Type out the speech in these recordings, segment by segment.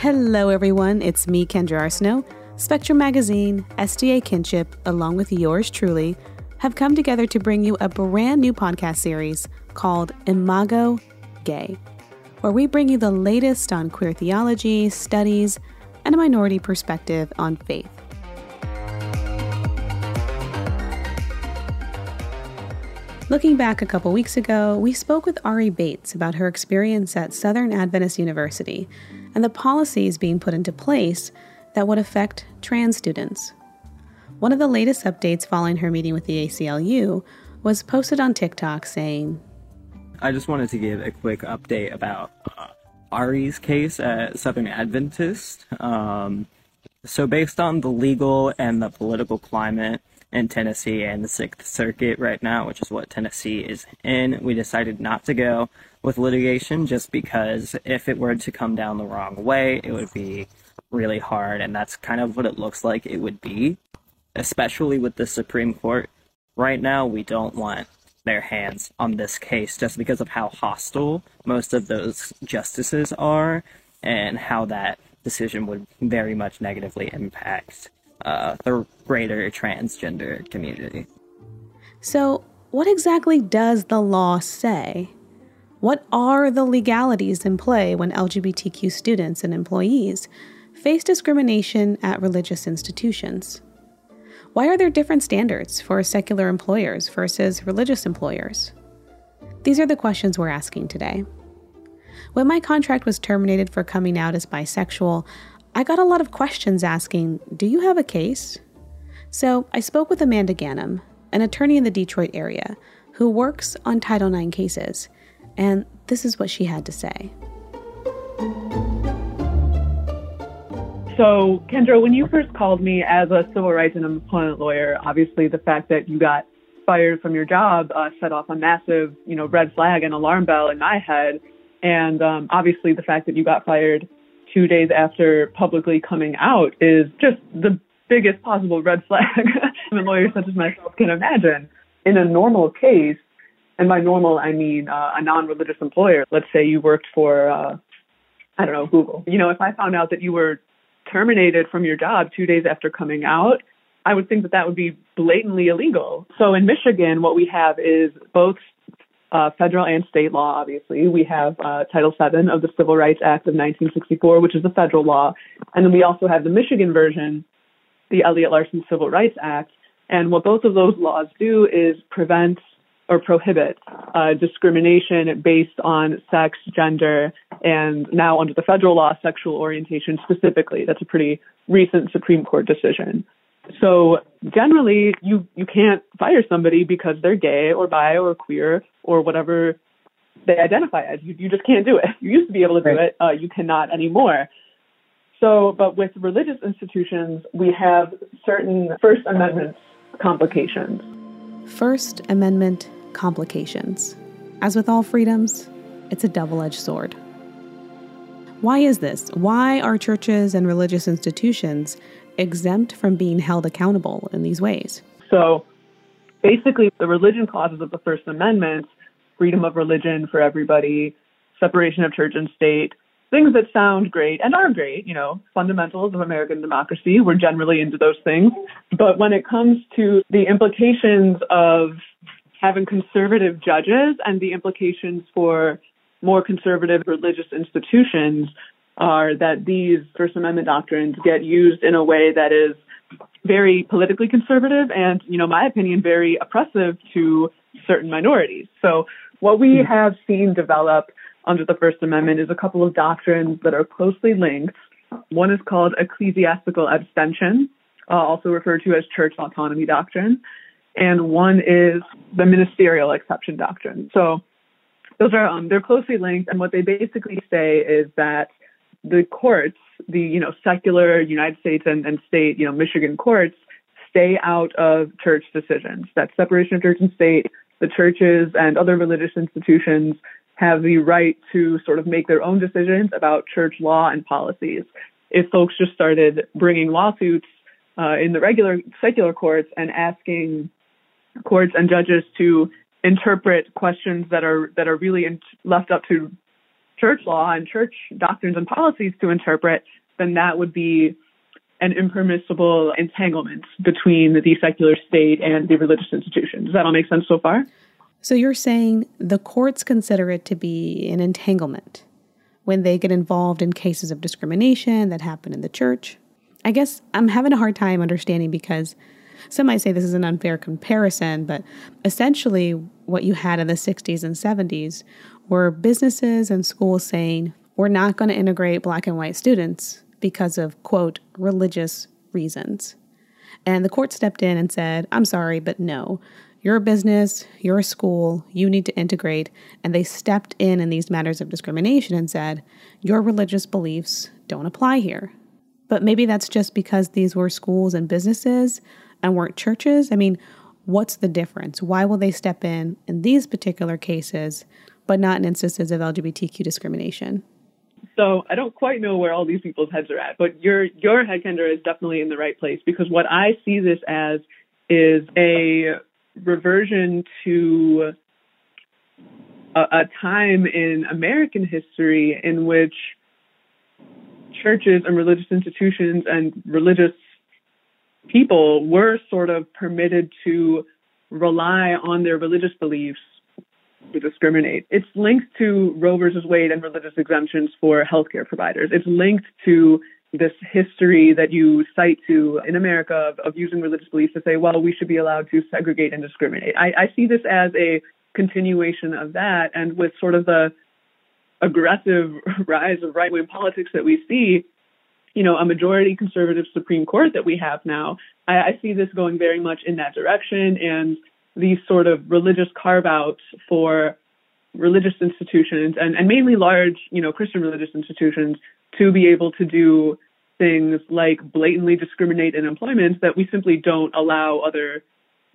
Hello, everyone. It's me, Kendra Arsenault. Spectrum Magazine, SDA Kinship, along with yours truly, have come together to bring you a brand new podcast series called Imago Gay, where we bring you the latest on queer theology, studies, and a minority perspective on faith. Looking back a couple weeks ago, we spoke with Ari Bates about her experience at Southern Adventist University and the policies being put into place that would affect trans students. One of the latest updates following her meeting with the ACLU was posted on TikTok saying, I just wanted to give a quick update about uh, Ari's case at Southern Adventist. Um, so, based on the legal and the political climate, in Tennessee and the Sixth Circuit right now, which is what Tennessee is in. We decided not to go with litigation just because if it were to come down the wrong way, it would be really hard, and that's kind of what it looks like it would be, especially with the Supreme Court. Right now, we don't want their hands on this case just because of how hostile most of those justices are and how that decision would very much negatively impact uh, the greater transgender community. So, what exactly does the law say? What are the legalities in play when LGBTQ students and employees face discrimination at religious institutions? Why are there different standards for secular employers versus religious employers? These are the questions we're asking today. When my contract was terminated for coming out as bisexual, I got a lot of questions asking, Do you have a case? So I spoke with Amanda Ghannam, an attorney in the Detroit area who works on Title IX cases, and this is what she had to say. So, Kendra, when you first called me as a civil rights and employment lawyer, obviously the fact that you got fired from your job uh, set off a massive, you know, red flag and alarm bell in my head. And um, obviously, the fact that you got fired two days after publicly coming out is just the biggest possible red flag a lawyer such as myself can imagine. In a normal case, and by normal I mean uh, a non-religious employer. Let's say you worked for, uh, I don't know, Google. You know, if I found out that you were terminated from your job two days after coming out, I would think that that would be blatantly illegal. So in Michigan, what we have is both uh, federal and state law, obviously. We have uh, Title VII of the Civil Rights Act of 1964, which is the federal law. And then we also have the Michigan version, the Elliott Larsen Civil Rights Act. And what both of those laws do is prevent or prohibit uh, discrimination based on sex, gender, and now under the federal law, sexual orientation specifically. That's a pretty recent Supreme Court decision. So generally, you you can't fire somebody because they're gay or bi or queer or whatever they identify as. You you just can't do it. You used to be able to do right. it. Uh, you cannot anymore. So, but with religious institutions, we have certain First Amendment complications. First Amendment complications. As with all freedoms, it's a double edged sword. Why is this? Why are churches and religious institutions exempt from being held accountable in these ways? So basically, the religion clauses of the First Amendment freedom of religion for everybody, separation of church and state, things that sound great and are great, you know, fundamentals of American democracy. We're generally into those things. But when it comes to the implications of having conservative judges and the implications for more conservative religious institutions, are that these First Amendment doctrines get used in a way that is very politically conservative and, you know, my opinion, very oppressive to certain minorities. So what we hmm. have seen develop under the First Amendment is a couple of doctrines that are closely linked. One is called ecclesiastical abstention, uh, also referred to as church autonomy doctrine, and one is the ministerial exception doctrine. So those are um, they're closely linked, and what they basically say is that the courts, the you know secular United States and, and state, you know Michigan courts, stay out of church decisions. That separation of church and state, the churches and other religious institutions have the right to sort of make their own decisions about church law and policies. If folks just started bringing lawsuits uh, in the regular secular courts and asking courts and judges to interpret questions that are that are really in, left up to church law and church doctrines and policies to interpret, then that would be an impermissible entanglement between the secular state and the religious institution. Does that all make sense so far? So you're saying the courts consider it to be an entanglement when they get involved in cases of discrimination that happen in the church? I guess I'm having a hard time understanding because some might say this is an unfair comparison, but essentially what you had in the 60s and 70s were businesses and schools saying, we're not going to integrate black and white students because of, quote, religious reasons. And the court stepped in and said, I'm sorry, but no. You're a business, you're a school, you need to integrate. And they stepped in in these matters of discrimination and said, Your religious beliefs don't apply here. But maybe that's just because these were schools and businesses and weren't churches. I mean, what's the difference? Why will they step in in these particular cases, but not in instances of LGBTQ discrimination? So I don't quite know where all these people's heads are at, but your your head Kendra is definitely in the right place because what I see this as is a reversion to a, a time in American history in which churches and religious institutions and religious people were sort of permitted to rely on their religious beliefs to discriminate. It's linked to Roe versus Wade and religious exemptions for healthcare providers. It's linked to this history that you cite to in America of, of using religious beliefs to say, well, we should be allowed to segregate and discriminate. I, I see this as a continuation of that, and with sort of the aggressive rise of right wing politics that we see, you know, a majority conservative Supreme Court that we have now, I, I see this going very much in that direction. And these sort of religious carve outs for religious institutions and, and mainly large, you know, Christian religious institutions to be able to do things like blatantly discriminate in employment that we simply don't allow other,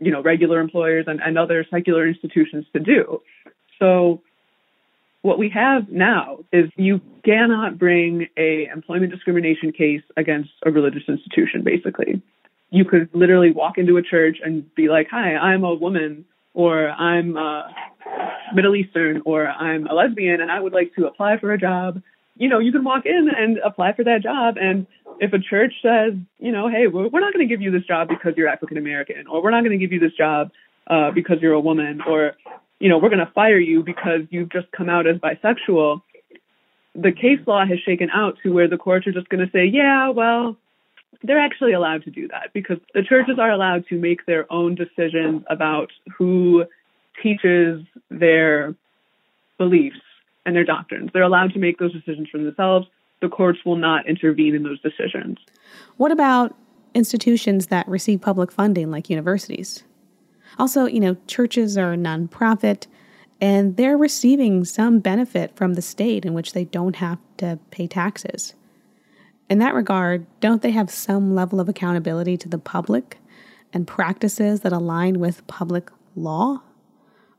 you know, regular employers and, and other secular institutions to do. So what we have now is you cannot bring a employment discrimination case against a religious institution basically you could literally walk into a church and be like, "Hi, I'm a woman," or "I'm uh, Middle Eastern," or "I'm a lesbian and I would like to apply for a job." You know, you can walk in and apply for that job, and if a church says, you know, "Hey, we're, we're not going to give you this job because you're African American," or "We're not going to give you this job uh, because you're a woman," or you know, we're going to fire you because you've just come out as bisexual. The case law has shaken out to where the courts are just going to say, yeah, well, they're actually allowed to do that because the churches are allowed to make their own decisions about who teaches their beliefs and their doctrines. They're allowed to make those decisions for themselves. The courts will not intervene in those decisions. What about institutions that receive public funding like universities? Also, you know, churches are a nonprofit and they're receiving some benefit from the state in which they don't have to pay taxes. In that regard, don't they have some level of accountability to the public and practices that align with public law?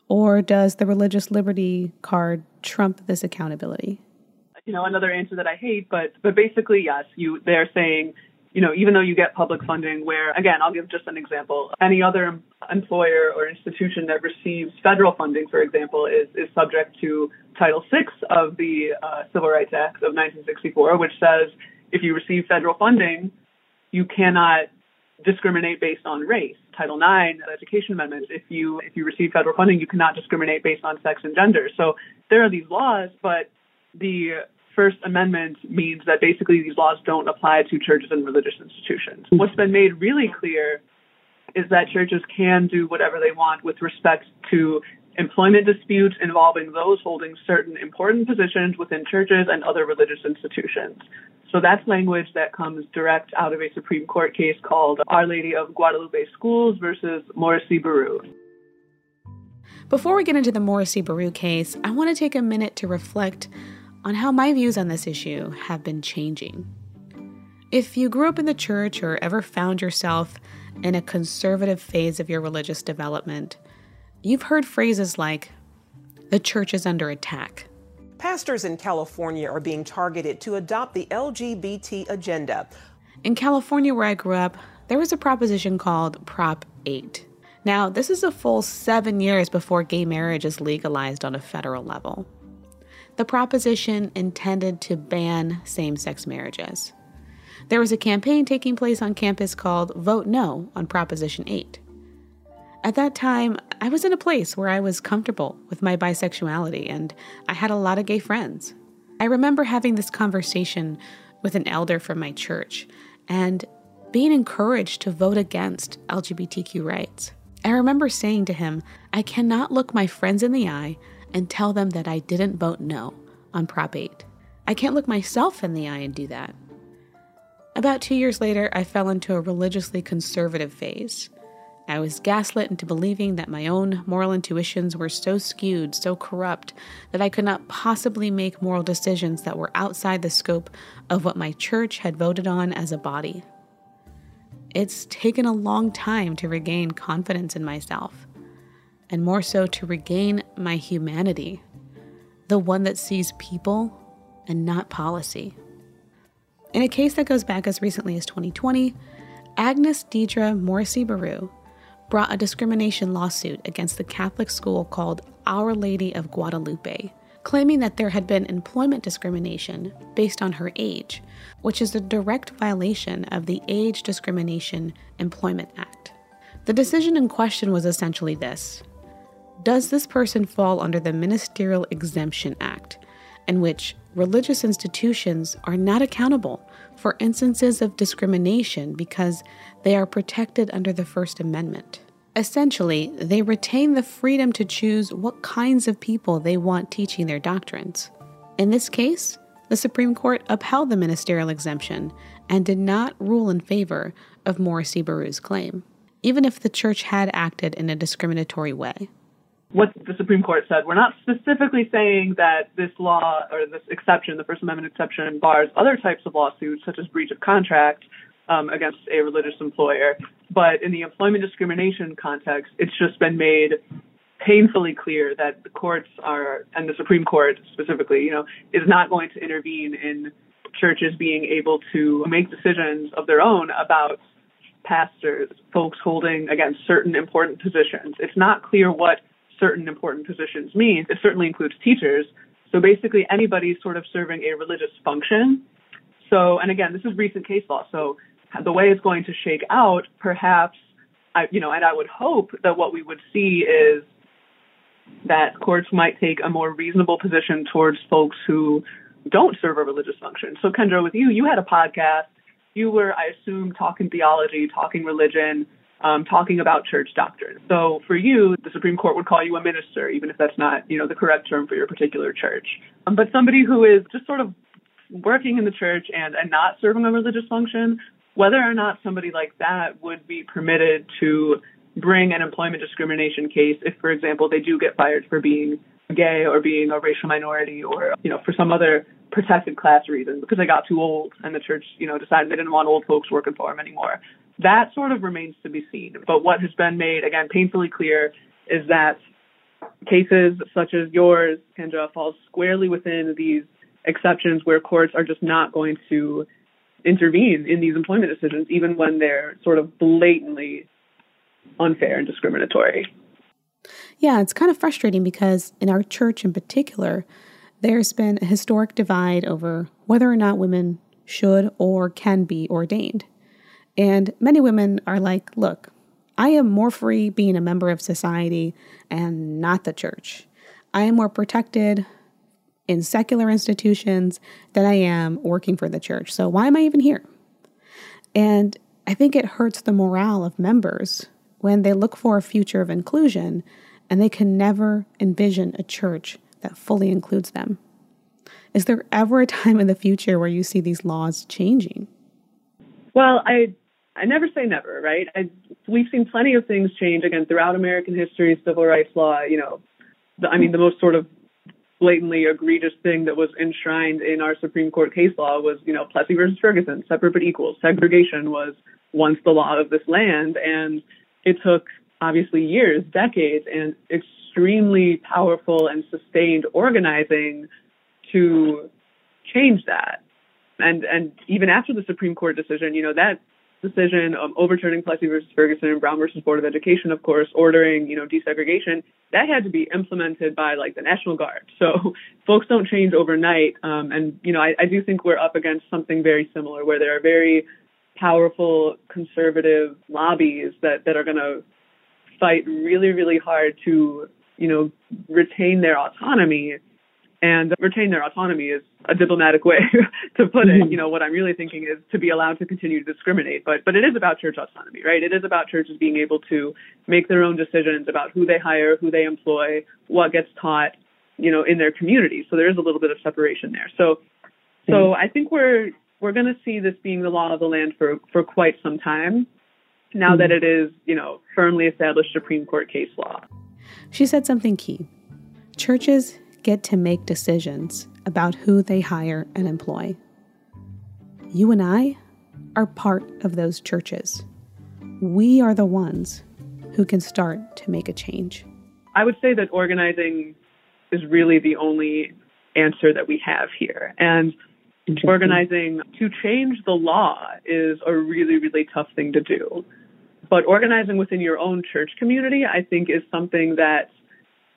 Or does the religious liberty card trump this accountability? You know, another answer that I hate, but but basically, yes, you they're saying, you know, even though you get public funding, where again, I'll give just an example. Any other employer or institution that receives federal funding, for example, is is subject to Title VI of the uh, Civil Rights Act of 1964, which says if you receive federal funding, you cannot discriminate based on race. Title IX, Education Amendment, if you if you receive federal funding, you cannot discriminate based on sex and gender. So there are these laws, but the First Amendment means that basically these laws don't apply to churches and religious institutions. What's been made really clear is that churches can do whatever they want with respect to employment disputes involving those holding certain important positions within churches and other religious institutions. So that's language that comes direct out of a Supreme Court case called Our Lady of Guadalupe Schools versus Morrissey Berru. Before we get into the Morrissey Berru case, I want to take a minute to reflect on how my views on this issue have been changing. If you grew up in the church or ever found yourself in a conservative phase of your religious development, you've heard phrases like, the church is under attack Pastors in California are being targeted to adopt the LGBT agenda. In California, where I grew up, there was a proposition called Prop 8. Now, this is a full seven years before gay marriage is legalized on a federal level. The proposition intended to ban same sex marriages. There was a campaign taking place on campus called Vote No on Proposition 8. At that time, I was in a place where I was comfortable with my bisexuality and I had a lot of gay friends. I remember having this conversation with an elder from my church and being encouraged to vote against LGBTQ rights. I remember saying to him, I cannot look my friends in the eye and tell them that I didn't vote no on Prop 8. I can't look myself in the eye and do that. About two years later, I fell into a religiously conservative phase. I was gaslit into believing that my own moral intuitions were so skewed, so corrupt, that I could not possibly make moral decisions that were outside the scope of what my church had voted on as a body. It's taken a long time to regain confidence in myself, and more so to regain my humanity, the one that sees people and not policy. In a case that goes back as recently as 2020, Agnes Deirdre Morrissey Berru brought a discrimination lawsuit against the Catholic school called Our Lady of Guadalupe, claiming that there had been employment discrimination based on her age, which is a direct violation of the Age Discrimination Employment Act. The decision in question was essentially this Does this person fall under the Ministerial Exemption Act, in which religious institutions are not accountable for instances of discrimination because they are protected under the First Amendment. Essentially, they retain the freedom to choose what kinds of people they want teaching their doctrines. In this case, the Supreme Court upheld the ministerial exemption and did not rule in favor of Morrissey Berru's claim, even if the church had acted in a discriminatory way what the Supreme Court said. We're not specifically saying that this law or this exception, the First Amendment exception, bars other types of lawsuits, such as breach of contract um, against a religious employer. But in the employment discrimination context, it's just been made painfully clear that the courts are, and the Supreme Court specifically, you know, is not going to intervene in churches being able to make decisions of their own about pastors, folks holding against certain important positions. It's not clear what certain important positions means. It certainly includes teachers. So basically anybody sort of serving a religious function. So, and again, this is recent case law. So the way it's going to shake out, perhaps, I, you know, and I would hope that what we would see is that courts might take a more reasonable position towards folks who don't serve a religious function. So Kendra, with you, you had a podcast. You were, I assume, talking theology, talking religion um, talking about church doctrine. So for you, the Supreme Court would call you a minister, even if that's not, you know, the correct term for your particular church. Um, but somebody who is just sort of working in the church and, and not serving a religious function, whether or not somebody like that would be permitted to bring an employment discrimination case if, for example, they do get fired for being gay or being a racial minority or, you know, for some other protected class reason because they got too old and the church, you know, decided they didn't want old folks working for them anymore. That sort of remains to be seen. But what has been made, again, painfully clear is that cases such as yours, Kendra, falls squarely within these exceptions where courts are just not going to intervene in these employment decisions, even when they're sort of blatantly unfair and discriminatory. Yeah, it's kind of frustrating because in our church in particular, there's been a historic divide over whether or not women should or can be ordained. And many women are like, look, I am more free being a member of society and not the church. I am more protected in secular institutions than I am working for the church. So why am I even here? And I think it hurts the morale of members when they look for a future of inclusion and they can never envision a church that fully includes them. Is there ever a time in the future where you see these laws changing? Well, I I never say never, right? I, we've seen plenty of things change again throughout American history, civil rights law. You know, the, I mean, the most sort of blatantly egregious thing that was enshrined in our Supreme Court case law was, you know, Plessy versus Ferguson, separate but equal. Segregation was once the law of this land, and it took obviously years, decades, and extremely powerful and sustained organizing to change that. And and even after the Supreme Court decision, you know, that decision um, overturning Plessy versus Ferguson and Brown versus Board of Education, of course, ordering you know desegregation, that had to be implemented by like the National Guard. So folks don't change overnight, um, and you know I, I do think we're up against something very similar where there are very powerful conservative lobbies that that are going to fight really really hard to you know retain their autonomy and retain their autonomy is a diplomatic way to put it. Mm-hmm. You know, what I'm really thinking is to be allowed to continue to discriminate. But but it is about church autonomy, right? It is about churches being able to make their own decisions about who they hire, who they employ, what gets taught, you know, in their community. So there is a little bit of separation there. So so mm-hmm. I think we're we're going to see this being the law of the land for for quite some time. Now mm-hmm. that it is, you know, firmly established Supreme Court case law. She said something key. Churches get to make decisions about who they hire and employ. You and I are part of those churches. We are the ones who can start to make a change. I would say that organizing is really the only answer that we have here. And organizing to change the law is a really, really tough thing to do. But organizing within your own church community, I think, is something that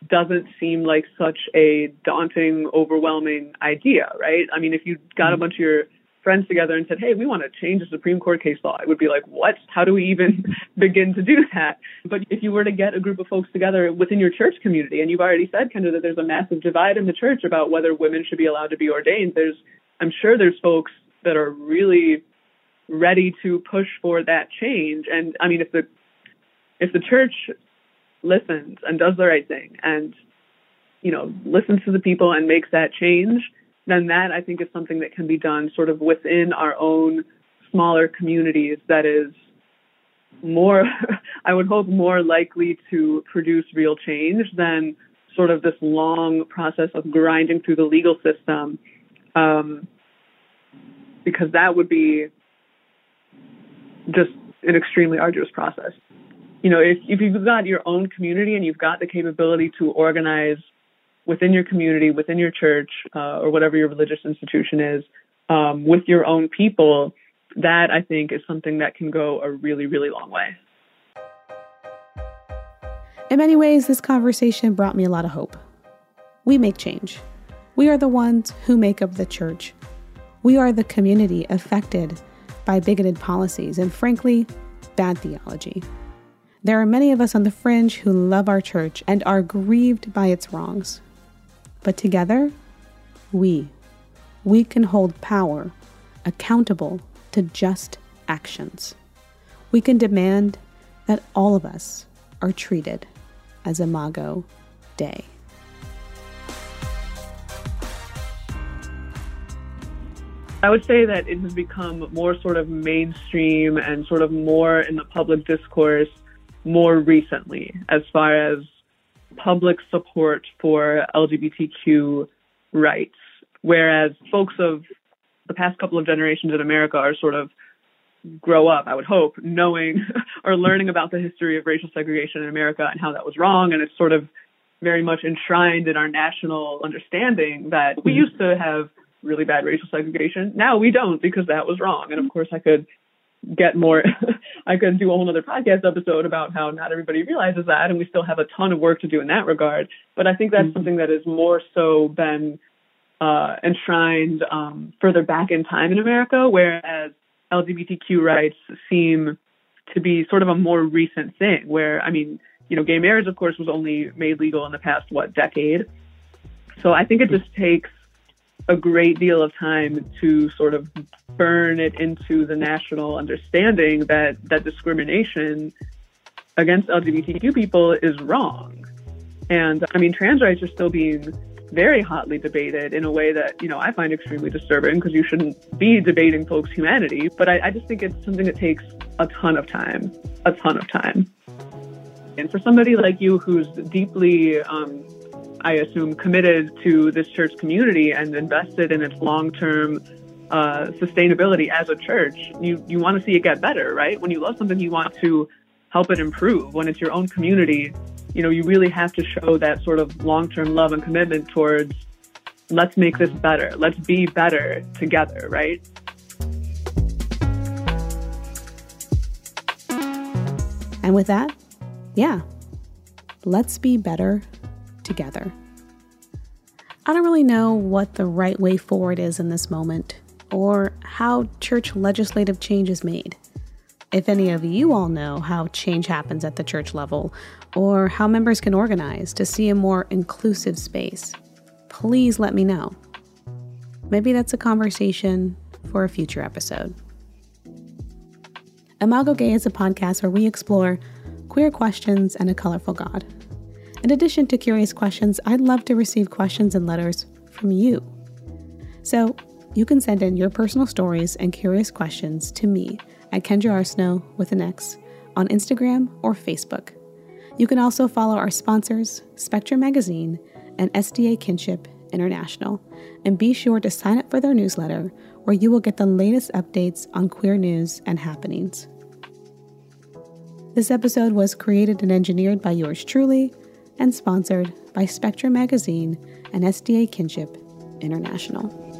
doesn't seem like such a daunting, overwhelming idea, right? I mean, if you got a mm-hmm. bunch of your friends together and said, hey, we want to change the Supreme Court case law, it would be like, what? How do we even begin to do that? But if you were to get a group of folks together within your church community, and you've already said kind of that there's a massive divide in the church about whether women should be allowed to be ordained, there's, I'm sure there's folks that are really ready to push for that change. And I mean, if the, if the church listens and does the right thing and you know listens to the people and makes that change then that i think is something that can be done sort of within our own smaller communities that is more i would hope more likely to produce real change than sort of this long process of grinding through the legal system um, because that would be just an extremely arduous process you know, if, if you've got your own community and you've got the capability to organize within your community, within your church, uh, or whatever your religious institution is, um, with your own people, that I think is something that can go a really, really long way. In many ways, this conversation brought me a lot of hope. We make change. We are the ones who make up the church. We are the community affected by bigoted policies and, frankly, bad theology. There are many of us on the fringe who love our church and are grieved by its wrongs. But together, we, we can hold power accountable to just actions. We can demand that all of us are treated as Imago Dei. I would say that it has become more sort of mainstream and sort of more in the public discourse more recently as far as public support for LGBTQ rights, whereas folks of the past couple of generations in America are sort of grow up, I would hope, knowing or learning about the history of racial segregation in America and how that was wrong. And it's sort of very much enshrined in our national understanding that we used to have really bad racial segregation. Now we don't because that was wrong. And of course, I could get more I could do a whole other podcast episode about how not everybody realizes that and we still have a ton of work to do in that regard. But I think that's mm-hmm. something that has more so been uh, enshrined um, further back in time in America, whereas LGBTQ rights seem to be sort of a more recent thing where I mean, you know, gay marriage of course was only made legal in the past what decade. So I think it just takes a great deal of time to sort of burn it into the national understanding that that discrimination against LGBTQ people is wrong. And I mean, trans rights are still being very hotly debated in a way that, you know, I find extremely disturbing because you shouldn't be debating folks' humanity. But I, I just think it's something that takes a ton of time, a ton of time. And for somebody like you who's deeply um, I assume, committed to this church community and invested in its long term uh, sustainability as a church. You, you want to see it get better, right? When you love something, you want to help it improve. When it's your own community, you know, you really have to show that sort of long term love and commitment towards let's make this better, let's be better together, right? And with that, yeah, let's be better together. I don't really know what the right way forward is in this moment or how church legislative change is made. If any of you all know how change happens at the church level or how members can organize to see a more inclusive space, please let me know. Maybe that's a conversation for a future episode. Imago Gay is a podcast where we explore queer questions and a colorful God. In addition to curious questions, I'd love to receive questions and letters from you. So you can send in your personal stories and curious questions to me at Kendra Arsenault with an X on Instagram or Facebook. You can also follow our sponsors, Spectrum Magazine and SDA Kinship International, and be sure to sign up for their newsletter where you will get the latest updates on queer news and happenings. This episode was created and engineered by yours truly and sponsored by Spectrum Magazine and SDA Kinship International.